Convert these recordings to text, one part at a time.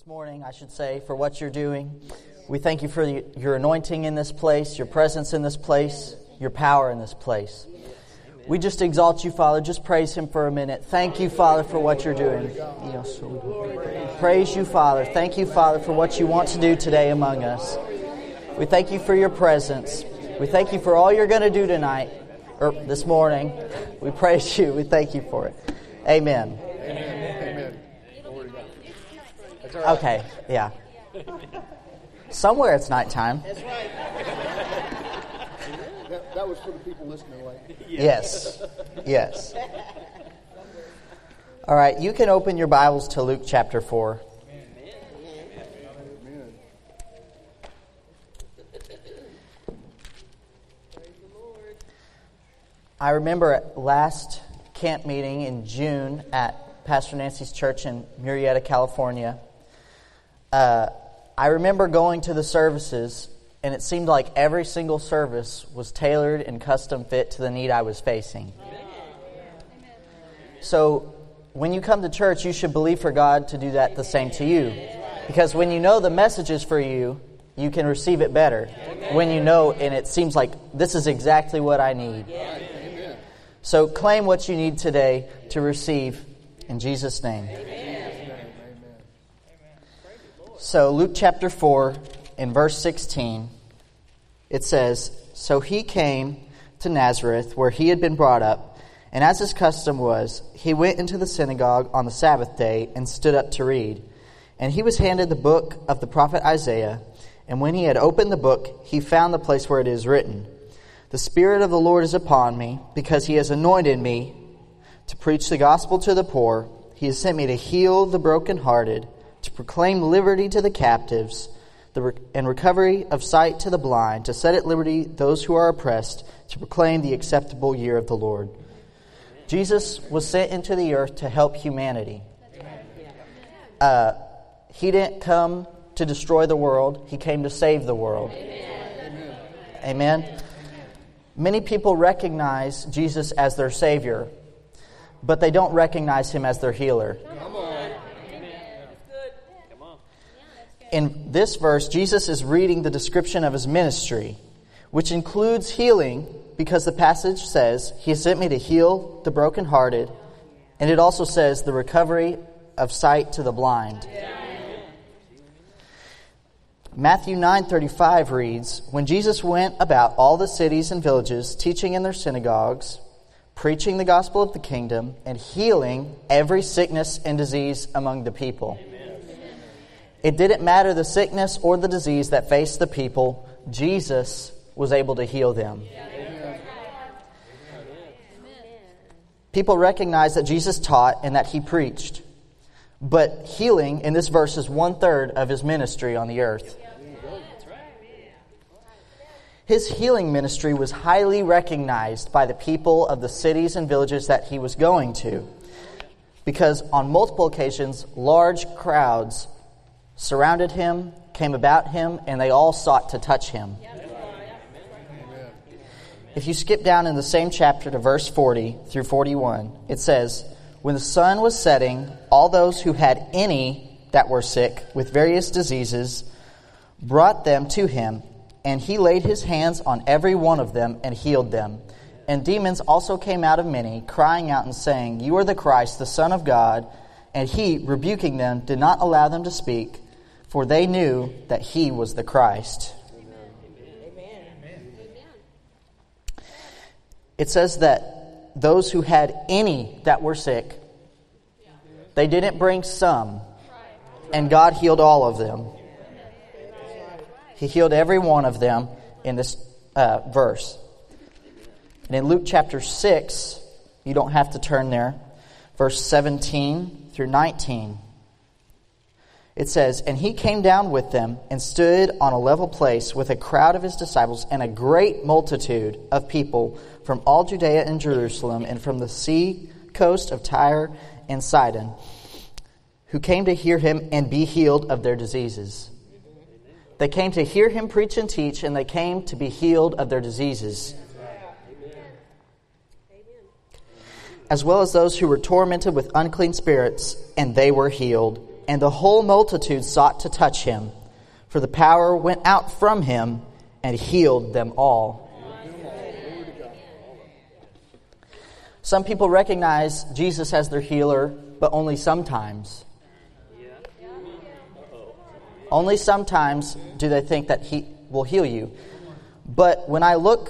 this morning, I should say, for what you're doing. We thank you for the, your anointing in this place, your presence in this place, your power in this place. We just exalt you, Father. Just praise Him for a minute. Thank you, Father, for what you're doing. Praise you, Father. Thank you, Father, for what you want to do today among us. We thank you for your presence. We thank you for all you're going to do tonight, or this morning. We praise you. We thank you for it. Amen. Amen. Okay, yeah. Somewhere it's nighttime. That's right. that, that was for the people listening. Like, Yes. Yes. All right, you can open your Bibles to Luke chapter 4. Amen. I remember at last camp meeting in June at Pastor Nancy's church in Murrieta, California. Uh, I remember going to the services, and it seemed like every single service was tailored and custom fit to the need I was facing. So, when you come to church, you should believe for God to do that the same to you. Because when you know the message is for you, you can receive it better. When you know, and it seems like this is exactly what I need. So claim what you need today to receive in Jesus' name. So, Luke chapter 4, in verse 16, it says So he came to Nazareth, where he had been brought up, and as his custom was, he went into the synagogue on the Sabbath day and stood up to read. And he was handed the book of the prophet Isaiah, and when he had opened the book, he found the place where it is written. The Spirit of the Lord is upon me, because He has anointed me to preach the gospel to the poor. He has sent me to heal the brokenhearted, to proclaim liberty to the captives, the and recovery of sight to the blind, to set at liberty those who are oppressed, to proclaim the acceptable year of the Lord. Jesus was sent into the earth to help humanity. Uh, he didn't come to destroy the world, He came to save the world. Amen. Many people recognize Jesus as their Savior, but they don't recognize Him as their healer. In this verse, Jesus is reading the description of His ministry, which includes healing, because the passage says, He sent me to heal the brokenhearted, and it also says, the recovery of sight to the blind. Matthew 9:35 reads, "When Jesus went about all the cities and villages, teaching in their synagogues, preaching the gospel of the kingdom, and healing every sickness and disease among the people." It didn't matter the sickness or the disease that faced the people, Jesus was able to heal them. People recognized that Jesus taught and that he preached. But healing in this verse is one third of his ministry on the earth. His healing ministry was highly recognized by the people of the cities and villages that he was going to, because on multiple occasions, large crowds surrounded him, came about him, and they all sought to touch him. If you skip down in the same chapter to verse 40 through 41, it says, When the sun was setting, all those who had any that were sick with various diseases brought them to him, and he laid his hands on every one of them and healed them. And demons also came out of many, crying out and saying, You are the Christ, the Son of God. And he, rebuking them, did not allow them to speak, for they knew that he was the Christ. It says that those who had any that were sick, they didn't bring some, and God healed all of them. He healed every one of them in this uh, verse. And in Luke chapter 6, you don't have to turn there, verse 17 through 19. It says, And he came down with them and stood on a level place with a crowd of his disciples and a great multitude of people from all Judea and Jerusalem and from the sea coast of Tyre and Sidon, who came to hear him and be healed of their diseases. They came to hear him preach and teach, and they came to be healed of their diseases. As well as those who were tormented with unclean spirits, and they were healed and the whole multitude sought to touch him, for the power went out from him and healed them all. Some people recognize Jesus as their healer, but only sometimes. Only sometimes do they think that he will heal you. But when I look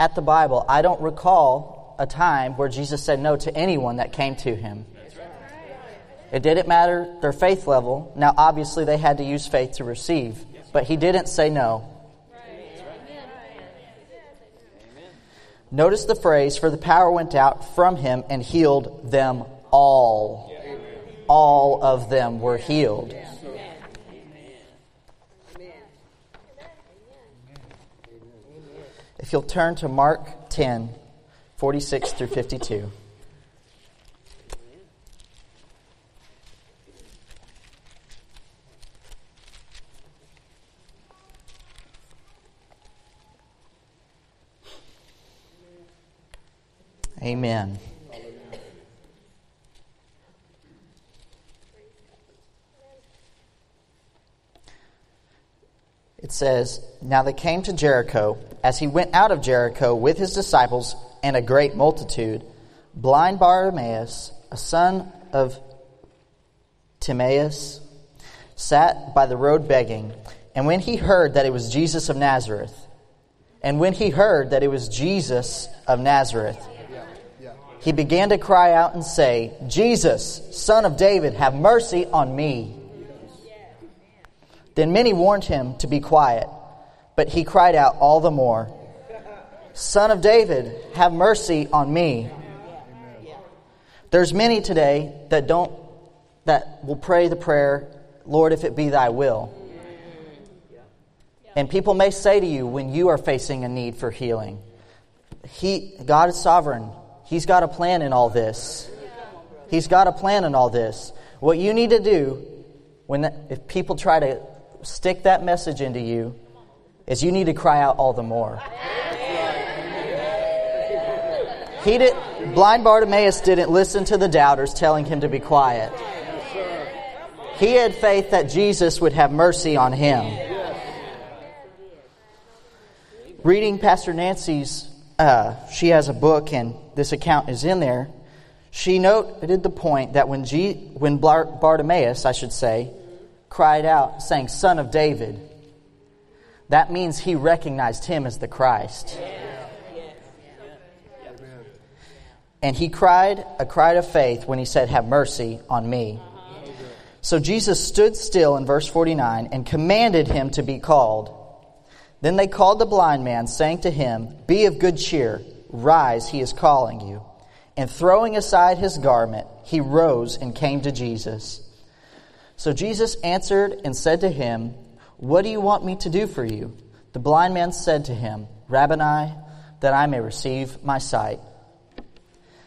at the Bible, I don't recall a time where Jesus said no to anyone that came to him. It didn't matter their faith level. Now, obviously, they had to use faith to receive, but he didn't say no. Notice the phrase, for the power went out from him and healed them all. All of them were healed. If you'll turn to Mark 10, 46 through 52. Amen. It says, Now they came to Jericho. As he went out of Jericho with his disciples and a great multitude, blind Bartimaeus, a son of Timaeus, sat by the road begging. And when he heard that it was Jesus of Nazareth, and when he heard that it was Jesus of Nazareth, he began to cry out and say, Jesus, son of David, have mercy on me. Then many warned him to be quiet, but he cried out all the more, Son of David, have mercy on me. There's many today that don't that will pray the prayer, Lord, if it be thy will. And people may say to you when you are facing a need for healing, he, God is sovereign. He's got a plan in all this. He's got a plan in all this. What you need to do when if people try to stick that message into you is you need to cry out all the more. He did, blind Bartimaeus didn't listen to the doubters telling him to be quiet. He had faith that Jesus would have mercy on him. Reading Pastor Nancy's, uh, she has a book and this account is in there. She noted the point that when, G, when Bartimaeus, I should say, cried out, saying, Son of David, that means he recognized him as the Christ. And he cried a cry of faith when he said, Have mercy on me. So Jesus stood still in verse 49 and commanded him to be called. Then they called the blind man, saying to him, Be of good cheer, rise, he is calling you. And throwing aside his garment, he rose and came to Jesus. So Jesus answered and said to him, What do you want me to do for you? The blind man said to him, Rabboni, that I may receive my sight.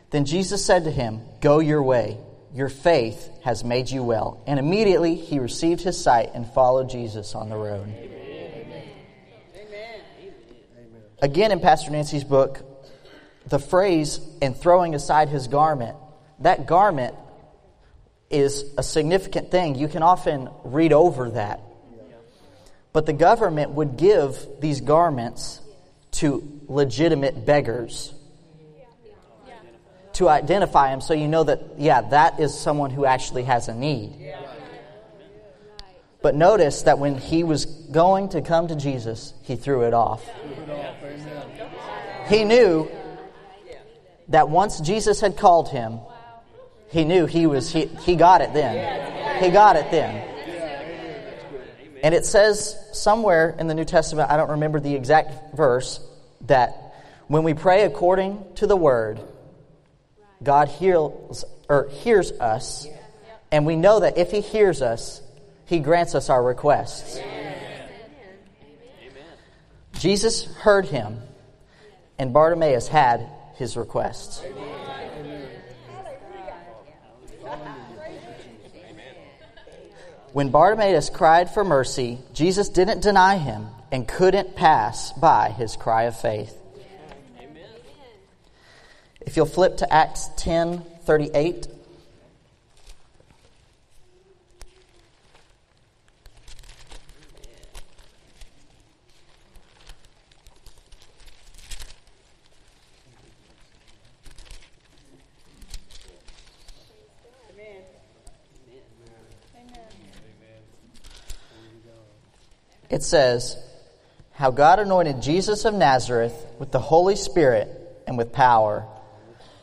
Then Jesus said to him, Go your way. Your faith has made you well. And immediately he received his sight and followed Jesus on the road. Amen. Again, in Pastor Nancy's book, the phrase, and throwing aside his garment, that garment is a significant thing. You can often read over that. But the government would give these garments to legitimate beggars to identify them so you know that, yeah, that is someone who actually has a need. But notice that when he was going to come to Jesus, he threw it off. He knew that once Jesus had called him, he knew he was, he, he got it then. He got it then. And it says somewhere in the New Testament, I don't remember the exact verse, that when we pray according to the word, God heals, or hears us, and we know that if he hears us, he grants us our requests. Jesus heard him, and Bartimaeus had his requests. When Bartimaeus cried for mercy, Jesus didn't deny him and couldn't pass by his cry of faith. If you'll flip to Acts 10 38. It says, How God anointed Jesus of Nazareth with the Holy Spirit and with power,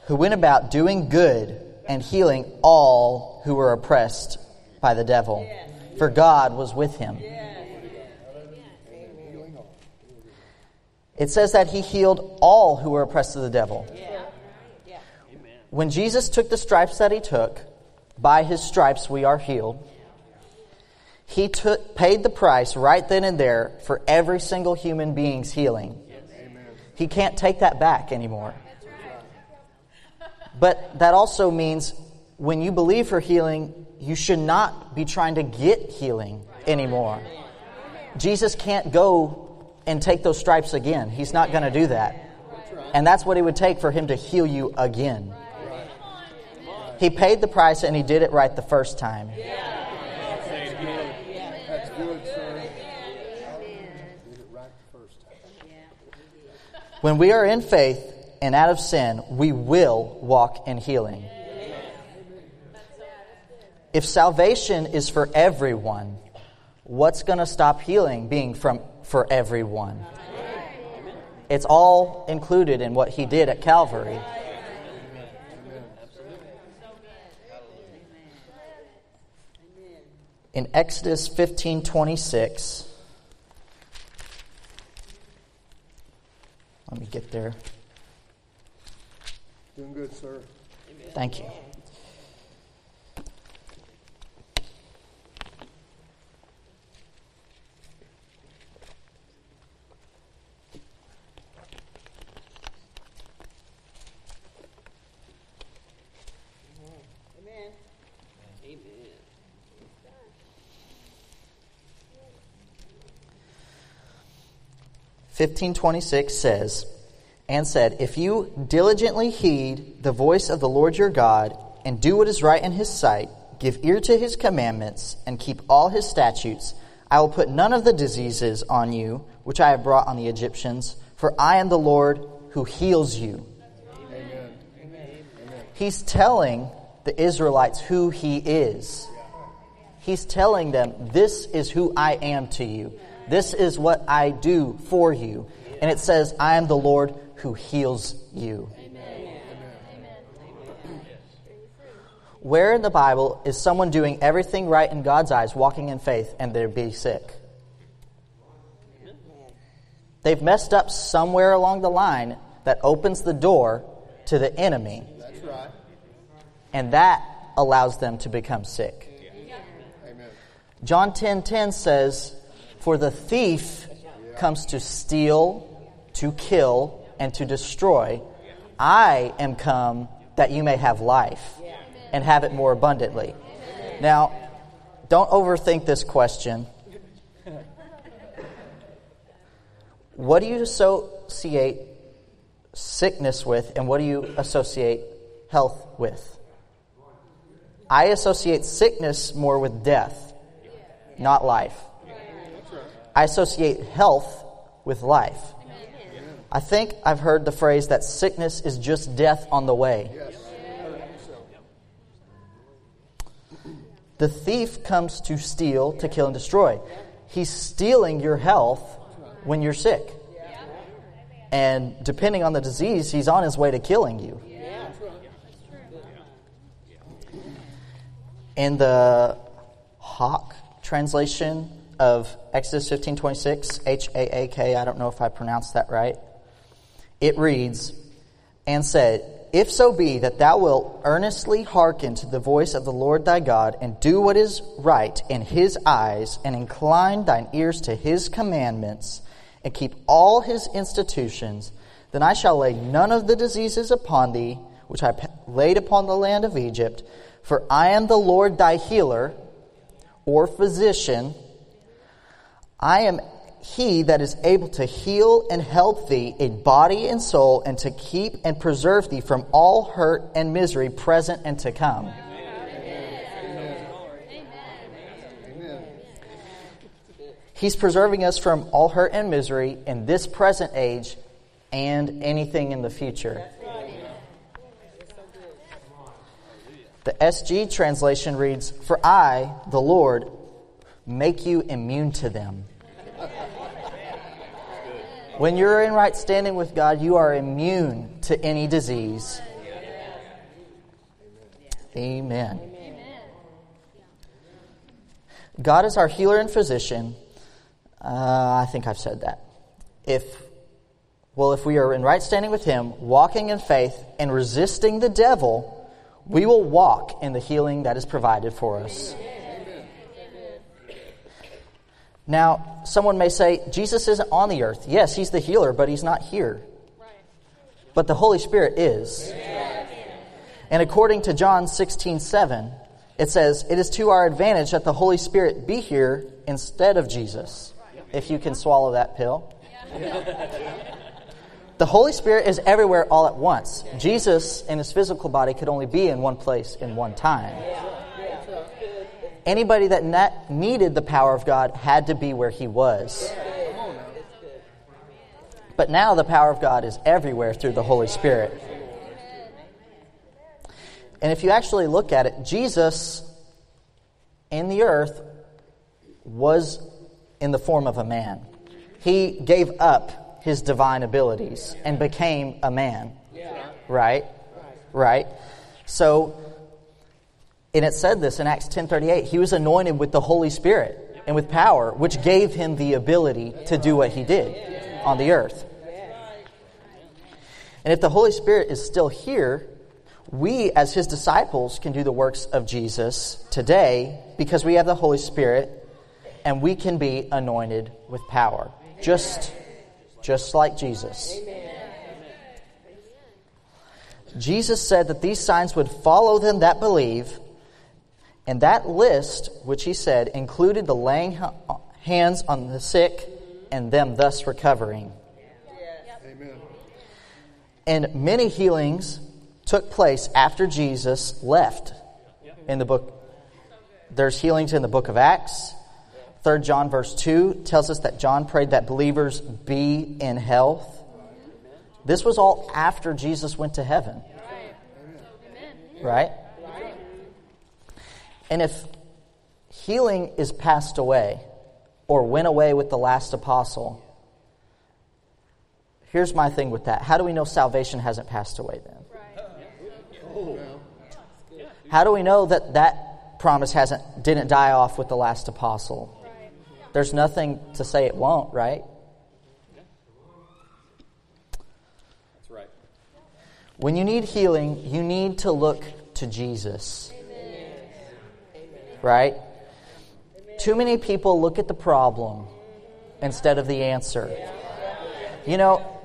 who went about doing good and healing all who were oppressed by the devil, for God was with him. It says that he healed all who were oppressed of the devil. When Jesus took the stripes that he took, by his stripes we are healed. He took, paid the price right then and there for every single human being's healing. He can't take that back anymore. But that also means when you believe for healing, you should not be trying to get healing anymore. Jesus can't go and take those stripes again. He's not going to do that. And that's what it would take for him to heal you again. He paid the price and he did it right the first time. That's good, sir. Did it right the first time. When we are in faith and out of sin, we will walk in healing. If salvation is for everyone, what's going to stop healing being from for everyone? It's all included in what he did at Calvary. In Exodus 15:26 Let me get there. Doing good, sir. Thank you. 1526 says, and said, If you diligently heed the voice of the Lord your God, and do what is right in his sight, give ear to his commandments, and keep all his statutes, I will put none of the diseases on you which I have brought on the Egyptians, for I am the Lord who heals you. He's telling the Israelites who he is. He's telling them, This is who I am to you. This is what I do for you. And it says, I am the Lord who heals you. Where in the Bible is someone doing everything right in God's eyes, walking in faith, and they're being sick? They've messed up somewhere along the line that opens the door to the enemy, That's right. and that allows them to become sick. Amen. John 10:10 10, says, "For the thief comes to steal, to kill, and to destroy. I am come that you may have life and have it more abundantly." Now, don't overthink this question. What do you associate sickness with and what do you associate health with? I associate sickness more with death, not life. I associate health with life. I think I've heard the phrase that sickness is just death on the way. Yes. The thief comes to steal, to kill, and destroy. He's stealing your health when you're sick. And depending on the disease, he's on his way to killing you. In the Haak translation of Exodus 15:26, H A A K, I don't know if I pronounced that right. It reads, and said, If so be that thou wilt earnestly hearken to the voice of the Lord thy God, and do what is right in his eyes, and incline thine ears to his commandments, and keep all his institutions, then I shall lay none of the diseases upon thee, which I laid upon the land of Egypt, for I am the Lord thy healer, or physician. I am he that is able to heal and help thee in body and soul, and to keep and preserve thee from all hurt and misery, present and to come. He's preserving us from all hurt and misery in this present age and anything in the future. The SG translation reads, For I, the Lord, make you immune to them. When you're in right standing with God, you are immune to any disease. Amen. God is our healer and physician. Uh, I think I've said that. If well, if we are in right standing with Him, walking in faith, and resisting the devil, we will walk in the healing that is provided for us. Now, someone may say, Jesus isn't on the earth. Yes, He's the healer, but He's not here. But the Holy Spirit is. And according to John 16 7, it says, It is to our advantage that the Holy Spirit be here instead of Jesus. If you can swallow that pill. The Holy Spirit is everywhere all at once. Jesus, in his physical body, could only be in one place in one time. Anybody that needed the power of God had to be where he was. But now the power of God is everywhere through the Holy Spirit. And if you actually look at it, Jesus in the earth was in the form of a man. He gave up his divine abilities and became a man. Right? Right? So and it said this in Acts 10:38, he was anointed with the Holy Spirit and with power, which gave him the ability to do what he did on the earth. And if the Holy Spirit is still here, we as his disciples can do the works of Jesus today because we have the Holy Spirit and we can be anointed with power. Just just like Jesus. Jesus said that these signs would follow them that believe and that list, which he said, included the laying hands on the sick and them thus recovering. Amen. And many healings took place after Jesus left in the book. There's healings in the book of Acts. 3 John verse 2 tells us that John prayed that believers be in health. This was all after Jesus went to heaven. Right? And if healing is passed away or went away with the last apostle, here's my thing with that. How do we know salvation hasn't passed away then? How do we know that that promise hasn't didn't die off with the last apostle? There's nothing to say it won't, right? That's right. When you need healing, you need to look to Jesus right? Too many people look at the problem instead of the answer. You know,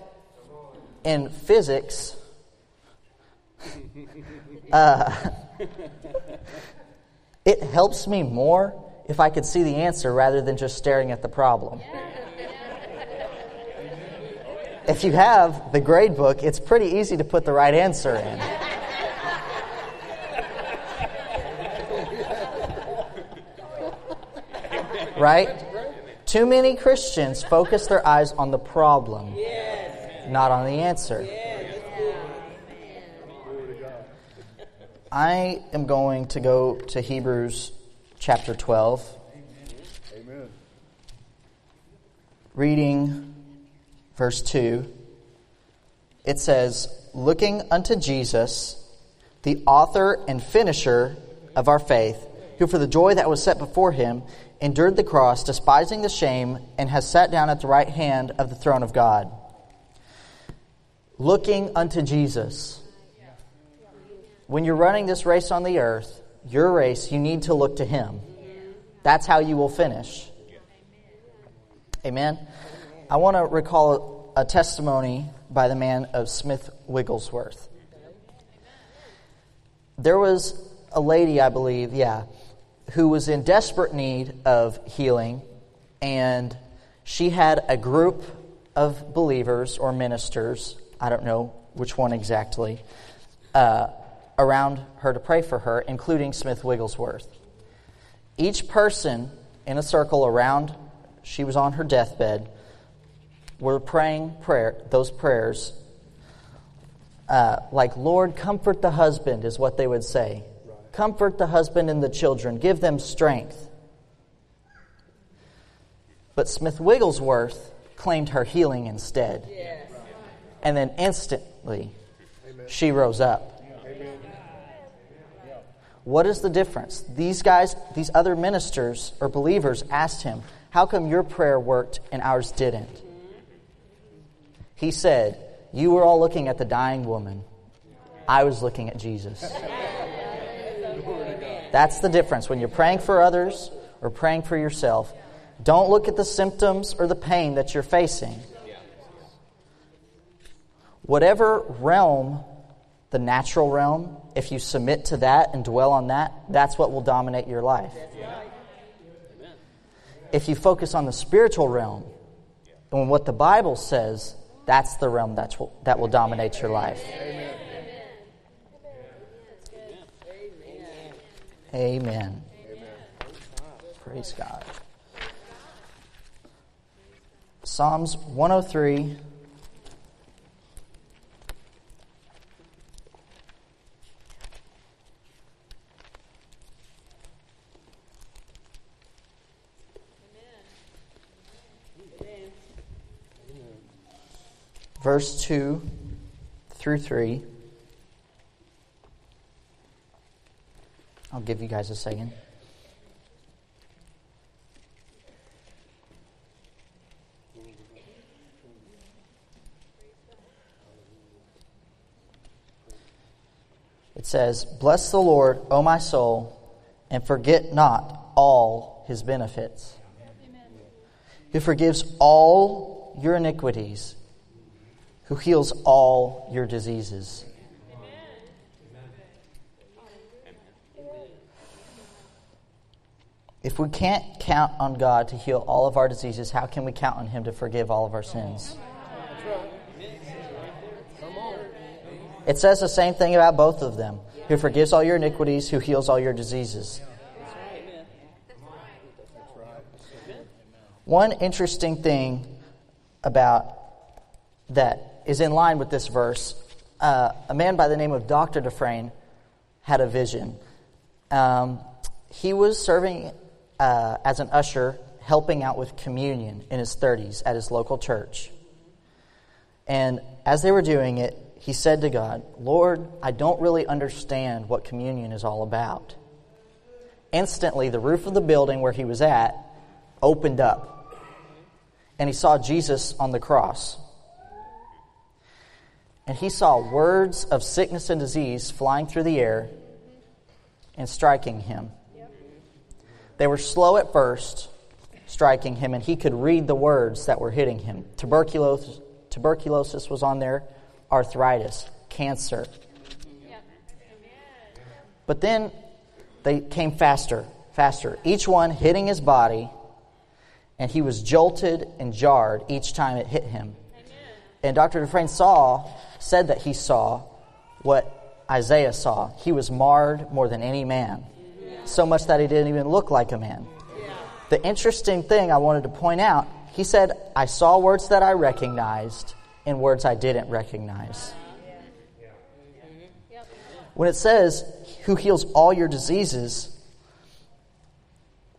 in physics, uh, it helps me more if I could see the answer rather than just staring at the problem. If you have the grade book, it's pretty easy to put the right answer in. Right? Too many Christians focus their eyes on the problem, not on the answer. I am going to go to Hebrews chapter 12. Amen. Reading verse 2. It says, Looking unto Jesus, the author and finisher of our faith, who for the joy that was set before him endured the cross, despising the shame, and has sat down at the right hand of the throne of God. Looking unto Jesus. When you're running this race on the earth, your race, you need to look to Him. That's how you will finish. Amen. I want to recall a testimony by the man of Smith Wigglesworth. There was a lady, I believe, yeah, who was in desperate need of healing, and she had a group of believers or ministers, I don't know which one exactly, uh, around her to pray for her, including Smith Wigglesworth. Each person in a circle around, she was on her deathbed, were praying prayer, those prayers, uh, like, Lord, comfort the husband, is what they would say. Comfort the husband and the children, give them strength. But Smith Wigglesworth claimed her healing instead. And then instantly, she rose up. What is the difference? These guys, these other ministers or believers asked him, How come your prayer worked and ours didn't? He said, You were all looking at the dying woman. I was looking at Jesus. That's the difference. When you're praying for others or praying for yourself, don't look at the symptoms or the pain that you're facing. Whatever realm, the natural realm, if you submit to that and dwell on that, that's what will dominate your life. If you focus on the spiritual realm and what the Bible says, that's the realm that's, that will dominate your life. Amen. Praise God. Psalms 103. Verse 2 through 3. Give you guys a second. It says, Bless the Lord, O my soul, and forget not all his benefits. Amen. Who forgives all your iniquities, who heals all your diseases If we can't count on God to heal all of our diseases, how can we count on Him to forgive all of our sins? It says the same thing about both of them who forgives all your iniquities, who heals all your diseases. One interesting thing about that is in line with this verse uh, a man by the name of Dr. Dufresne had a vision. Um, he was serving uh, as an usher helping out with communion in his 30s at his local church. And as they were doing it, he said to God, Lord, I don't really understand what communion is all about. Instantly, the roof of the building where he was at opened up, and he saw Jesus on the cross. And he saw words of sickness and disease flying through the air and striking him. They were slow at first, striking him, and he could read the words that were hitting him. Tuberculosis, tuberculosis was on there, arthritis, cancer. But then they came faster, faster, each one hitting his body, and he was jolted and jarred each time it hit him. And Dr. Dufresne saw, said that he saw what Isaiah saw. He was marred more than any man so much that he didn't even look like a man. The interesting thing I wanted to point out, he said, I saw words that I recognized and words I didn't recognize. When it says, who heals all your diseases,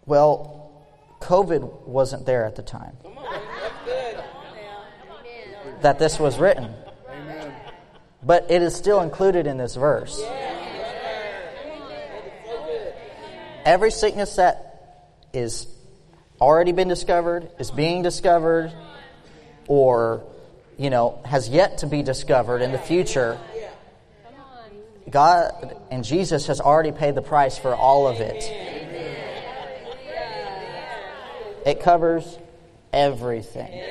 well, COVID wasn't there at the time. That this was written. But it is still included in this verse. Every sickness that is already been discovered, is being discovered, or, you know, has yet to be discovered in the future, God and Jesus has already paid the price for all of it. It covers everything.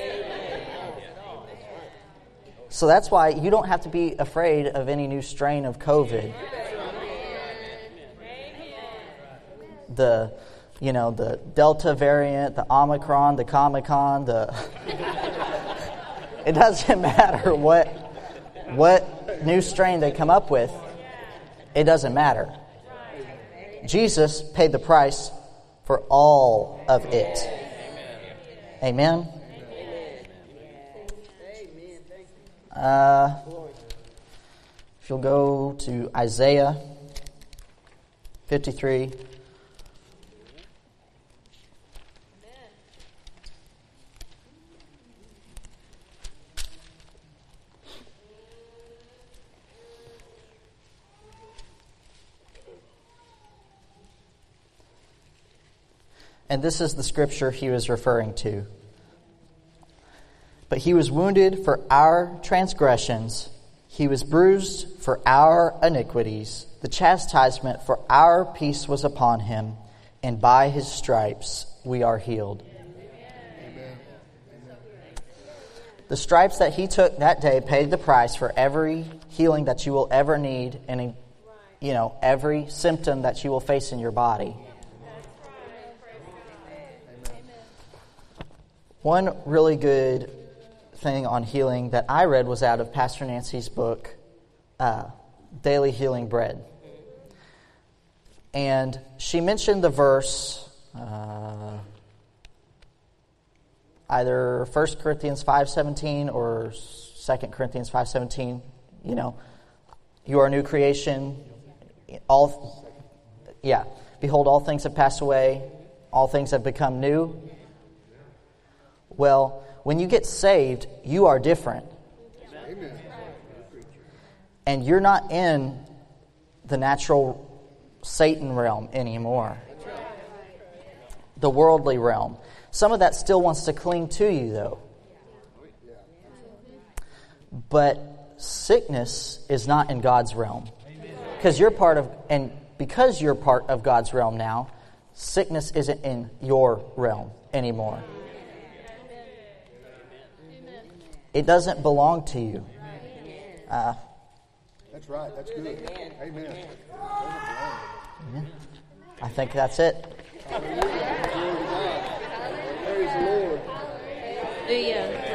So that's why you don't have to be afraid of any new strain of COVID. The you know the Delta variant, the Omicron, the Comic Con, the it doesn't matter what what new strain they come up with. It doesn't matter. Jesus paid the price for all of it. Amen. Uh, if you'll go to Isaiah 53. And this is the scripture he was referring to. But he was wounded for our transgressions, he was bruised for our iniquities. The chastisement for our peace was upon him, and by his stripes we are healed. The stripes that he took that day paid the price for every healing that you will ever need and you know every symptom that you will face in your body. One really good thing on healing that I read was out of Pastor Nancy's book, uh, Daily Healing Bread. And she mentioned the verse, uh, either 1 Corinthians 5.17 or 2 Corinthians 5.17, you know, you are a new creation. All, yeah, behold, all things have passed away. All things have become new. Well, when you get saved, you are different. Amen. And you're not in the natural Satan realm anymore, the worldly realm. Some of that still wants to cling to you, though. But sickness is not in God's realm. Because you're part of, and because you're part of God's realm now, sickness isn't in your realm anymore. It doesn't belong to you. Uh, that's right. That's good. Amen. Amen. Amen. I think that's it. Praise the Lord. Hallelujah.